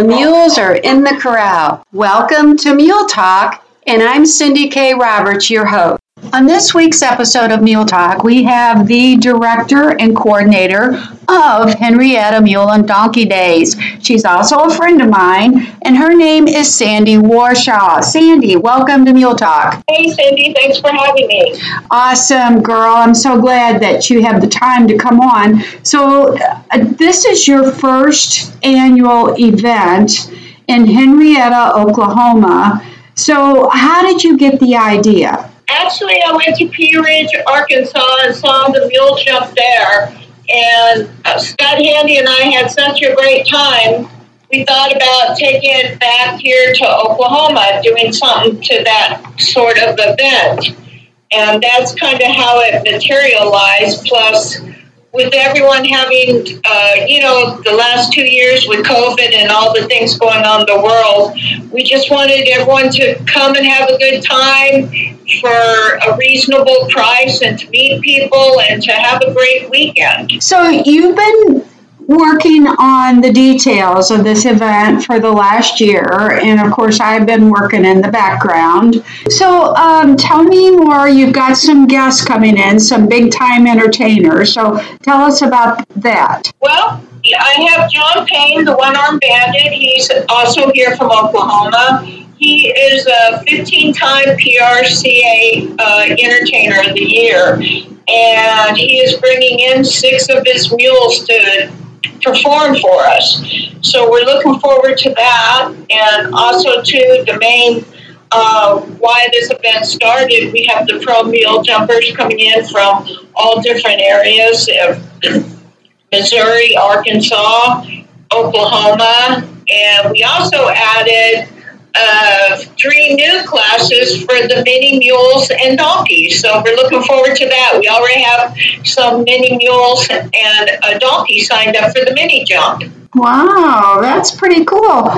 The mules are in the corral. Welcome to Mule Talk, and I'm Cindy K. Roberts, your host. On this week's episode of Mule Talk, we have the director and coordinator of Henryetta Mule and Donkey Days. She's also a friend of mine, and her name is Sandy Warschaw. Sandy, welcome to Mule Talk. Hey, Sandy, thanks for having me. Awesome, girl. I'm so glad that you have the time to come on. So, uh, this is your first annual event in Henryetta, Oklahoma. So, how did you get the idea? Actually, I went to Pea Ridge, Arkansas, and saw the mule jump there. And uh, Scott Handy and I had such a great time. We thought about taking it back here to Oklahoma, doing something to that sort of event. And that's kind of how it materialized. Plus, with everyone having, uh, you know, the last two years with COVID and all the things going on in the world, we just wanted everyone to come and have a good time for a reasonable price and to meet people and to have a great weekend. So you've been working on the details of this event for the last year, and of course, I've been working in the background. So, um, tell me more. You've got some guests coming in, some big time entertainers. So, tell us about that. Well, I have John Payne, the one armed bandit. He's also here from Oklahoma. He is a 15 time PRCA uh, Entertainer of the Year, and he is bringing in six of his mules to perform for us. So we're looking forward to that, and also to the main uh, why this event started. We have the pro mule jumpers coming in from all different areas of Missouri, Arkansas, Oklahoma, and we also added uh, three new classes for the mini mules and donkeys. So we're looking forward to that. We already have some mini mules and a donkey signed up for the mini jump. Wow, that's pretty cool.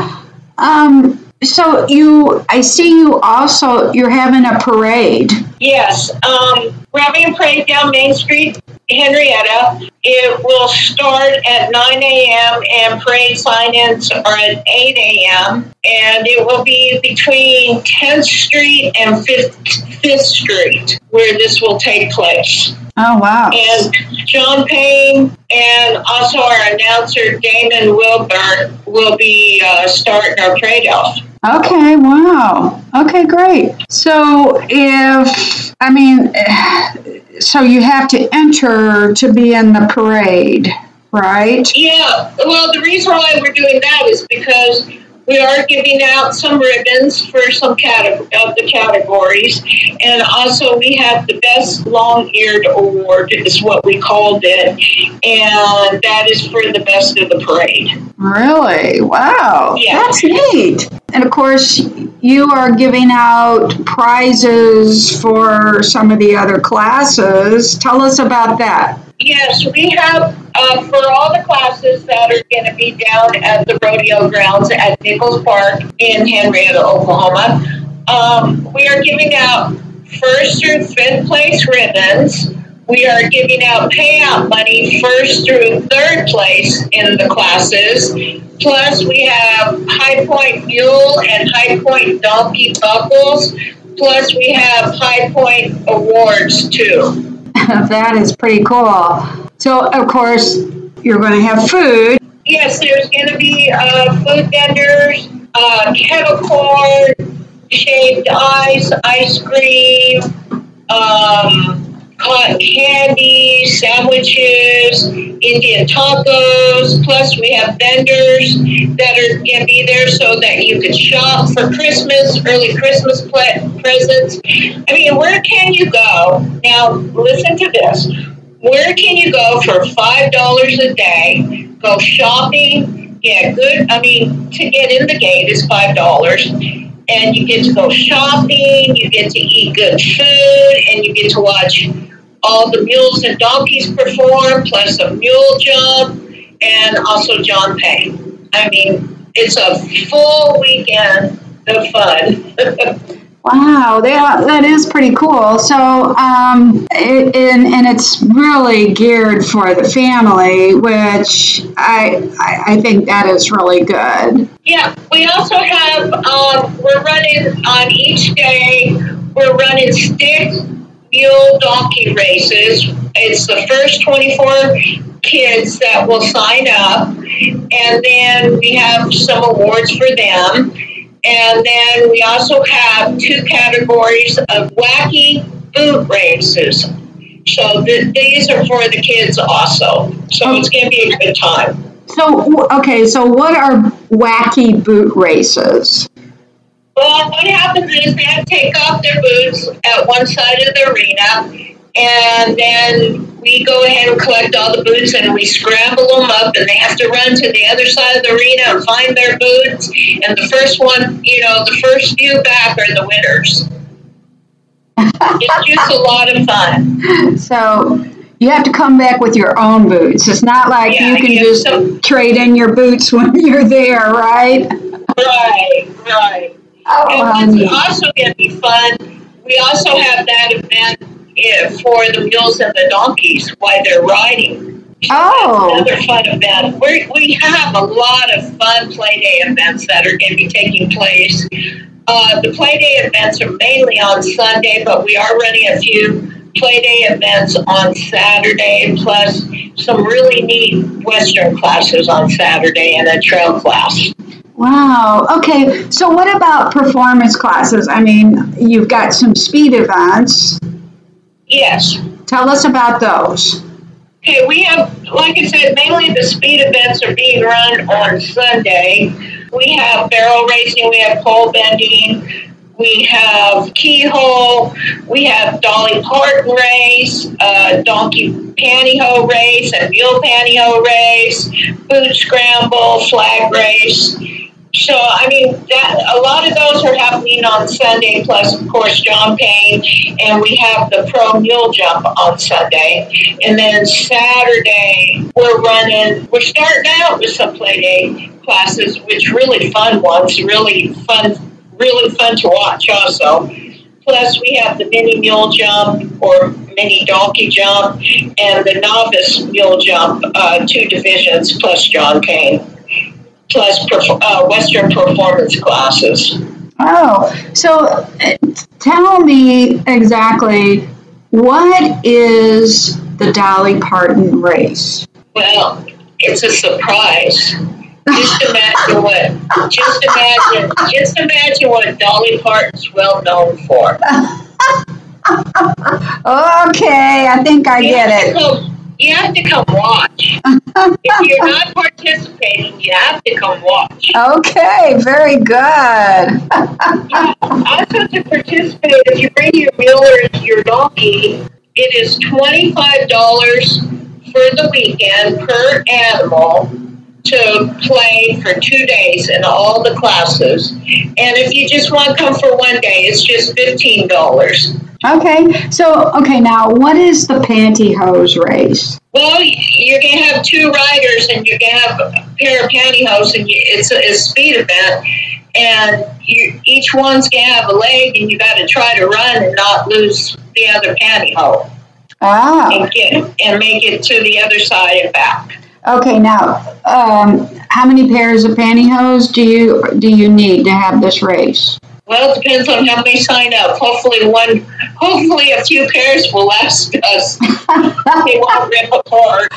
Um, so you, I see you also. You're having a parade. Yes, um, we're having a parade down Main Street, Henryetta. It will start at 9 a.m. and parade sign-ins are at 8 a.m. And it will be between 10th Street and 5th, 5th Street where this will take place. Oh wow! And John Payne and also our announcer Damon Wilburn will be uh, starting our parade off. Okay, wow. Okay, great. So if, I mean, eh, so you have to enter to be in the parade, right? Yeah, well, the reason why we're doing that is because we are giving out some ribbons for some cate- of the categories, and also we have the best long-eared award is what we called it, and that is for the best of the parade. Really? Wow. Yeah. That's neat. And of course, you are giving out prizes for some of the other classes. Tell us about that. Yes, we have uh, for all the classes that are going to be down at the rodeo grounds at Nichols Park in Henryetta, Oklahoma. Um, we are giving out first through fifth place ribbons. We are giving out payout money first through third place in the classes. Plus, we have High Point Mule and High Point Donkey buckles. Plus, we have High Point awards too. that is pretty cool. So, of course, you're going to have food. Yes, there's going to be uh, food vendors, uh, kettle corn, shaved ice, ice cream, um, candy, sandwiches, Indian tacos. Plus, we have vendors that are going to be there so that you can shop for Christmas, early Christmas presents. I mean, where can you go? Now, listen to this. Where can you go for five dollars a day? Go shopping, get good. I mean, to get in the gate is five dollars, and you get to go shopping. You get to eat good food, and you get to watch all the mules and donkeys perform, plus a mule jump, and also John Payne. I mean, it's a full weekend of fun. Wow, that, that is pretty cool. So, um, it, and, and it's really geared for the family, which I, I, I think that is really good. Yeah, we also have, um, we're running on each day, we're running stick, mule, donkey races. It's the first 24 kids that will sign up, and then we have some awards for them. And then we also have two categories of wacky boot races. So th- these are for the kids also. So it's going to be a good time. So, okay, so what are wacky boot races? Well, what happens is they have to take off their boots at one side of the arena, and then we go ahead and collect all the boots and we scramble them up, and they have to run to the other side of the arena and find their boots. And the first one, you know, the first few back are the winners. it's just a lot of fun. So, you have to come back with your own boots. It's not like Yeah, you can just some- trade in your boots when you're there, right? Right, right. Oh, And also going to be fun, we also have that event eh, for the mules and the donkeys while they're riding. Oh. Another fun event. we we have a lot of fun play day events that are going to be taking place. Uh, the play day events are mainly on Sunday, but we are running a few play day events on Saturday, plus some really neat Western classes on Saturday and a trail class. Wow. Okay. So, what about performance classes? I mean, you've got some speed events. Yes. Tell us about those. Okay, we have, like I said, mainly the speed events are being run on Sunday. We have barrel racing, we have pole bending, we have keyhole, we have Dolly Parton race, uh, donkey pantyhose race, and mule pantyhose race, boot scramble, flag race. So, I mean, that a lot of those are happening on Sunday, plus, of course, John Payne, and we have the pro mule jump on Sunday. And then Saturday, we're running, we're starting out with some play day classes, which really fun ones, really fun, really fun to watch also. Plus, we have the mini mule jump or mini donkey jump and the novice mule jump, uh, two divisions plus John Payne plus perf- uh, Western performance classes. Oh, so uh, tell me exactly what is the Dolly Parton race? Well, it's a surprise. Just imagine what. Just imagine. Just imagine what Dolly Parton's well known for. Okay, I think I get it. You have to come watch. if you're not participating, you have to come watch. Okay, very good. Yeah, also to participate, if you bring your mule or your donkey, it is twenty-five dollars for the weekend per animal to play for two days in all the classes. And if you just want to come for one day, it's just fifteen dollars. Okay, so okay, now what is the pantyhose race? Well, you're gonna have two riders, and you're gonna have a pair of pantyhose, and you, it's a, it's a speed event, and you, each one's gonna have a leg, and you got to try to run and not lose the other pantyhose, Ah, and get and make it to the other side and back. okay. Now, um, how many pairs of pantyhose do you do you need to have this race? Well, it depends on how many sign up. Hopefully, one, hopefully, a few pairs will last us. they won't rip apart.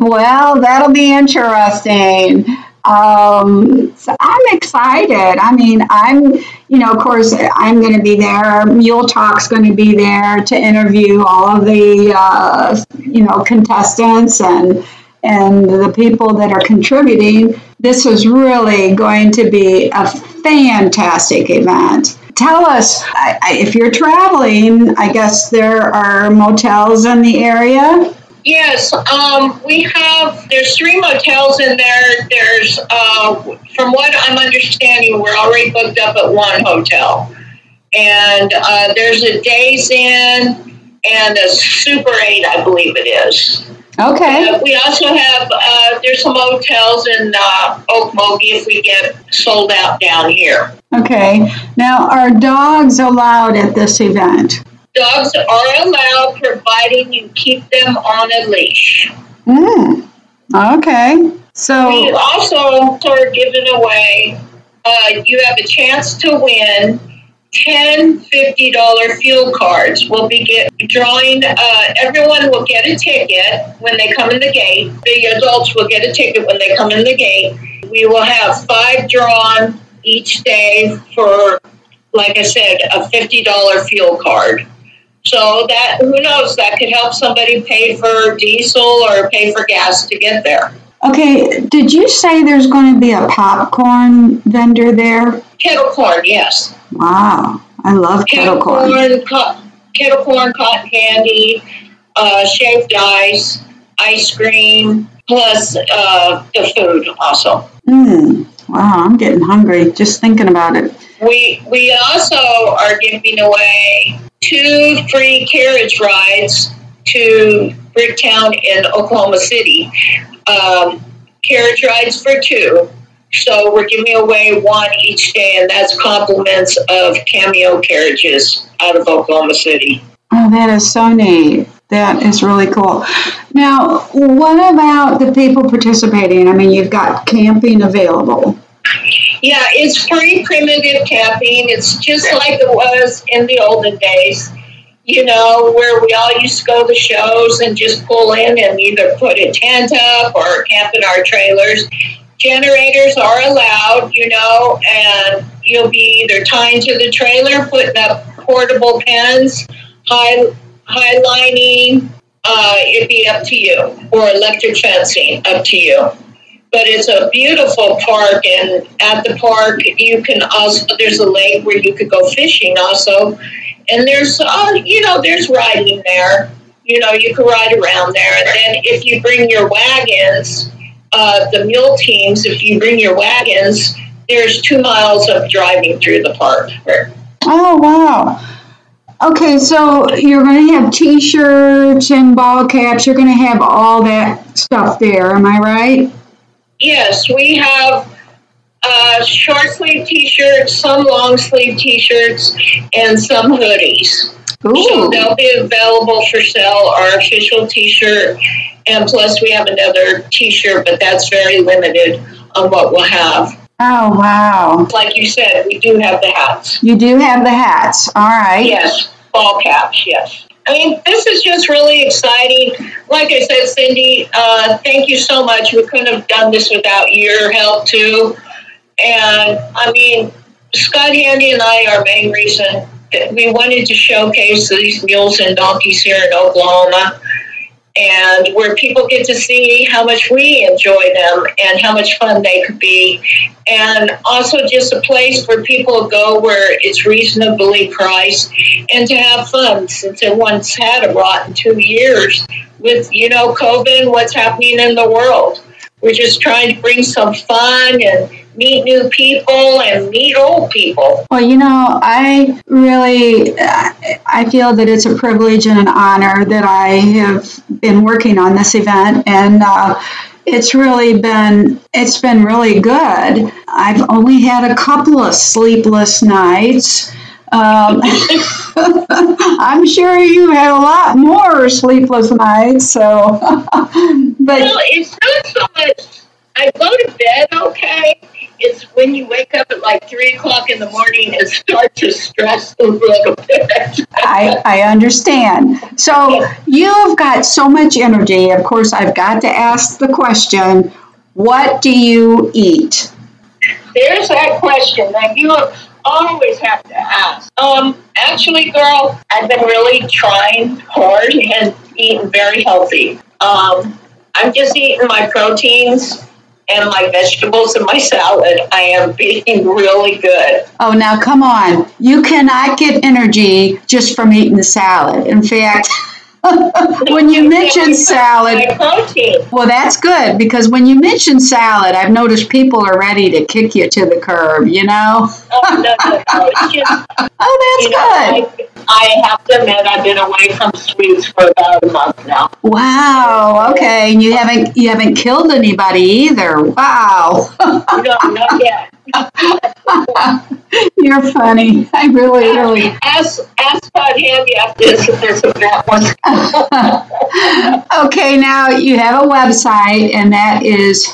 well, that'll be interesting. Um, so I'm excited. I mean, I'm, you know, of course, I'm going to be there. Mule Talk's going to be there to interview all of the, uh, you know, contestants and and the people that are contributing. This is really going to be a fantastic event. Tell us I, I, if you're traveling. I guess there are motels in the area. Yes, um, we have. There's three motels in there. There's, uh, from what I'm understanding, we're already booked up at one hotel, and uh, there's a Days Inn and a Super Eight, I believe it is. Okay. Uh, we also have. Uh, there's some hotels in uh, Okmulgee if we get sold out down here. Okay. Now, are dogs allowed at this event? Dogs are allowed providing you keep them on a leash. Mm. Okay. So we also are giving away. Uh, you have a chance to win 10 $50 fuel cards. We'll be get, drawing, uh, everyone will get a ticket when they come in the gate. The adults will get a ticket when they come in the gate. We will have five drawn each day for, like I said, a $50 fuel card. So that, who knows, that could help somebody pay for diesel or pay for gas to get there. Okay, did you say there's going to be a popcorn vendor there? Kettle corn, yes. Wow, I love kettle, kettle corn. co- kettle corn, cotton candy, uh, shaved ice, ice cream, plus uh, the food also. Mm, wow, I'm getting hungry just thinking about it. We we also are giving away two free carriage rides to Bricktown in Oklahoma City. Um, carriage rides for two. So we're giving away one each day, and that's compliments of cameo carriages out of Oklahoma City. Oh, that is so neat. That is really cool. Now, what about the people participating? I mean, you've got camping available. Yeah, it's free primitive camping. It's just like it was in the olden days, you know, where we all used to go to shows and just pull in and either put a tent up or camp in our trailers. Generators are allowed, you know, and you'll be either tying to the trailer, putting up portable pens, high, high lining, uh, it'd be up to you, or electric fencing, up to you. But it's a beautiful park and at the park you can also there's a lake where you could go fishing also. And there's uh, you know there's riding there. You know you can ride around there. And then if you bring your wagons uh, the mule teams if you bring your wagons there's two miles of driving through the park oh wow Okay, so you're going to have T-shirts and ball caps. You're going to have all that stuff there. Am I right? Yes, we have uh, short sleeve t-shirts, some long sleeve t-shirts, and some hoodies. Ooh. So they'll be available for sale. Our official t-shirt, and plus we have another t-shirt, but that's very limited on what we'll have. Oh wow! Like you said, we do have the hats. You do have the hats. All right. Yes, ball caps. Yes. I mean, this is just really exciting. Like I said, Cindy, uh, thank you so much. We couldn't have done this without your help, too. And I mean, Scott Handy and I, our main reason that we wanted to showcase these mules and donkeys here in Oklahoma and where people get to see how much we enjoy them and how much fun they could be. And also just a place where people go where it's reasonably priced and to have fun since it once had a rotten two years with, you know, COVID and what's happening in the world. We're just trying to bring some fun and meet new people and meet old people. Well, you know, I really I feel that it's a privilege and an honor that I have been working on this event and uh, it's really been it's been really good. I've only had a couple of sleepless nights. Um, I'm sure you had a lot more sleepless nights. So, but well, it's not so much. I go to bed okay. It's when you wake up at like three o'clock in the morning and start to stress a little bit. I, I understand. So you've got so much energy. Of course, I've got to ask the question: What do you eat? There's that question that you always have to ask. Um, actually, girl, I've been really trying hard and eating very healthy. Um, I'm just eating my proteins and my vegetables and my salad. I am being really good. Oh, now come on. You cannot get energy just from eating the salad. In fact, when you mention salad, well, that's good because when you mention salad, I've noticed people are ready to kick you to the curb. You know? Oh, no, no, no. Just, Oh, that's know, good. I, I have to admit, I've been away from sweets for about a month now. Wow. Okay, and you haven't you haven't killed anybody either. Wow. No, not yet. You're funny. I really, really. Ask, ask Todd Handy after this if there's a that one. Okay, now you have a website, and that is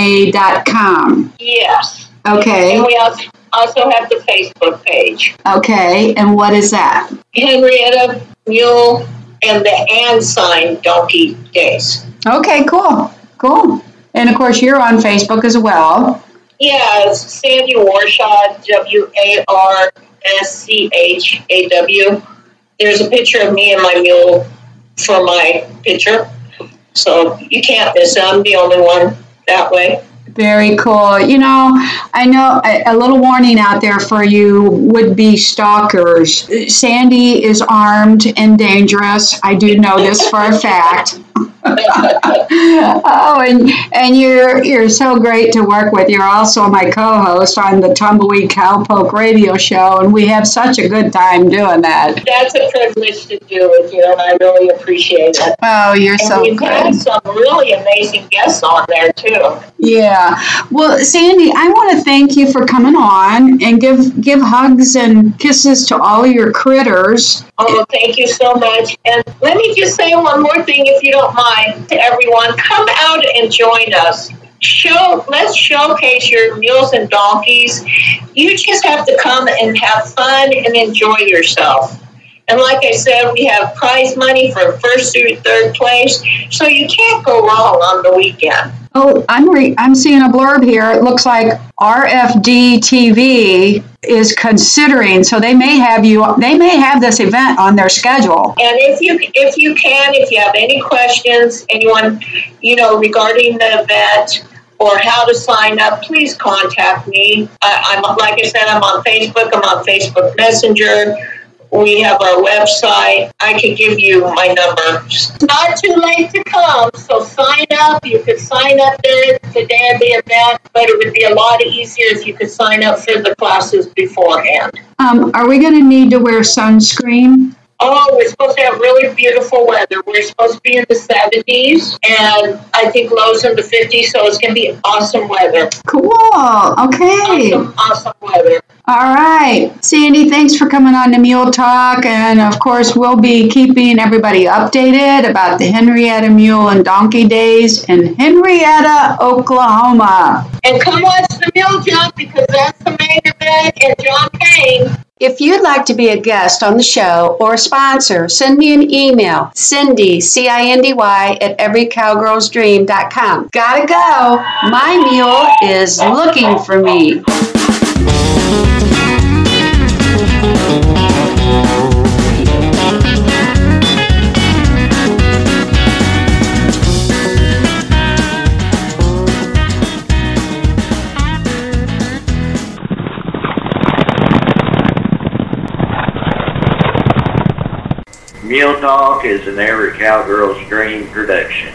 henriettamuledonkeyday.com. Yes. Okay, And we also, also have the Facebook page. okay, and what is that? Henryetta Mule and the and sign Donkey Days. Okay, cool, cool. And of course, you're on Facebook as well. Yeah, Sandy Warschaw, W A R S C H A W. There's a picture of me and my mule for my picture. So you can't miss it. I'm the only one that way. Very cool. You know, I know a, a little warning out there for you would be stalkers. Sandy is armed and dangerous. I do know this for a fact. Oh, and and you're you're so great to work with. You're also my co-host on the Tumbleweed Cowpoke Radio Show, and we have such a good time doing that. That's a privilege to do with you, and I really appreciate it. Oh, you're And so we've had some really amazing guests on there too. Yeah. Well, Sandy, I want to thank you for coming on and give give hugs and kisses to all your critters. Oh, thank you so much. And let me just say one more thing, if you don't mind, to everyone. Come out and join us. Show, let's showcase your mules and donkeys. You just have to come and have fun and enjoy yourself. And like I said, we have prize money for first through third place, so you can't go wrong on the weekend. Oh, I'm re- I'm seeing a blurb here. It looks like RFD TV is considering, so they may have you. They may have this event on their schedule. And if you if you can, if you have any questions, anyone, you know, regarding the event or how to sign up, please contact me. I, I'm like I said, I'm on Facebook. I'm on Facebook Messenger. We have our website. I can give you my number. It's not too late to come, so sign up. You could sign up there the day of the event, but it would be a lot easier if you could sign up for the classes beforehand. Um, are we going to need to wear sunscreen? Oh, we're supposed to have really beautiful weather. We're supposed to be in the 70s, and I think lows in the 50s, so it's going to be awesome weather. Cool. Okay. Awesome, awesome weather. All right. Sandy, thanks for coming on to Mule Talk. And of course, we'll be keeping everybody updated about the Henryetta Mule and Donkey Days in Henryetta, Oklahoma. And come watch the mule jump because that's the main event, and John Payne. If you'd like to be a guest on the show or a sponsor, send me an email, Cindy, C-I-N-D-Y, at everycowgirlsdream.com. Gotta go. My mule is looking for me. Mule Talk is an Every Cowgirl's Dream production.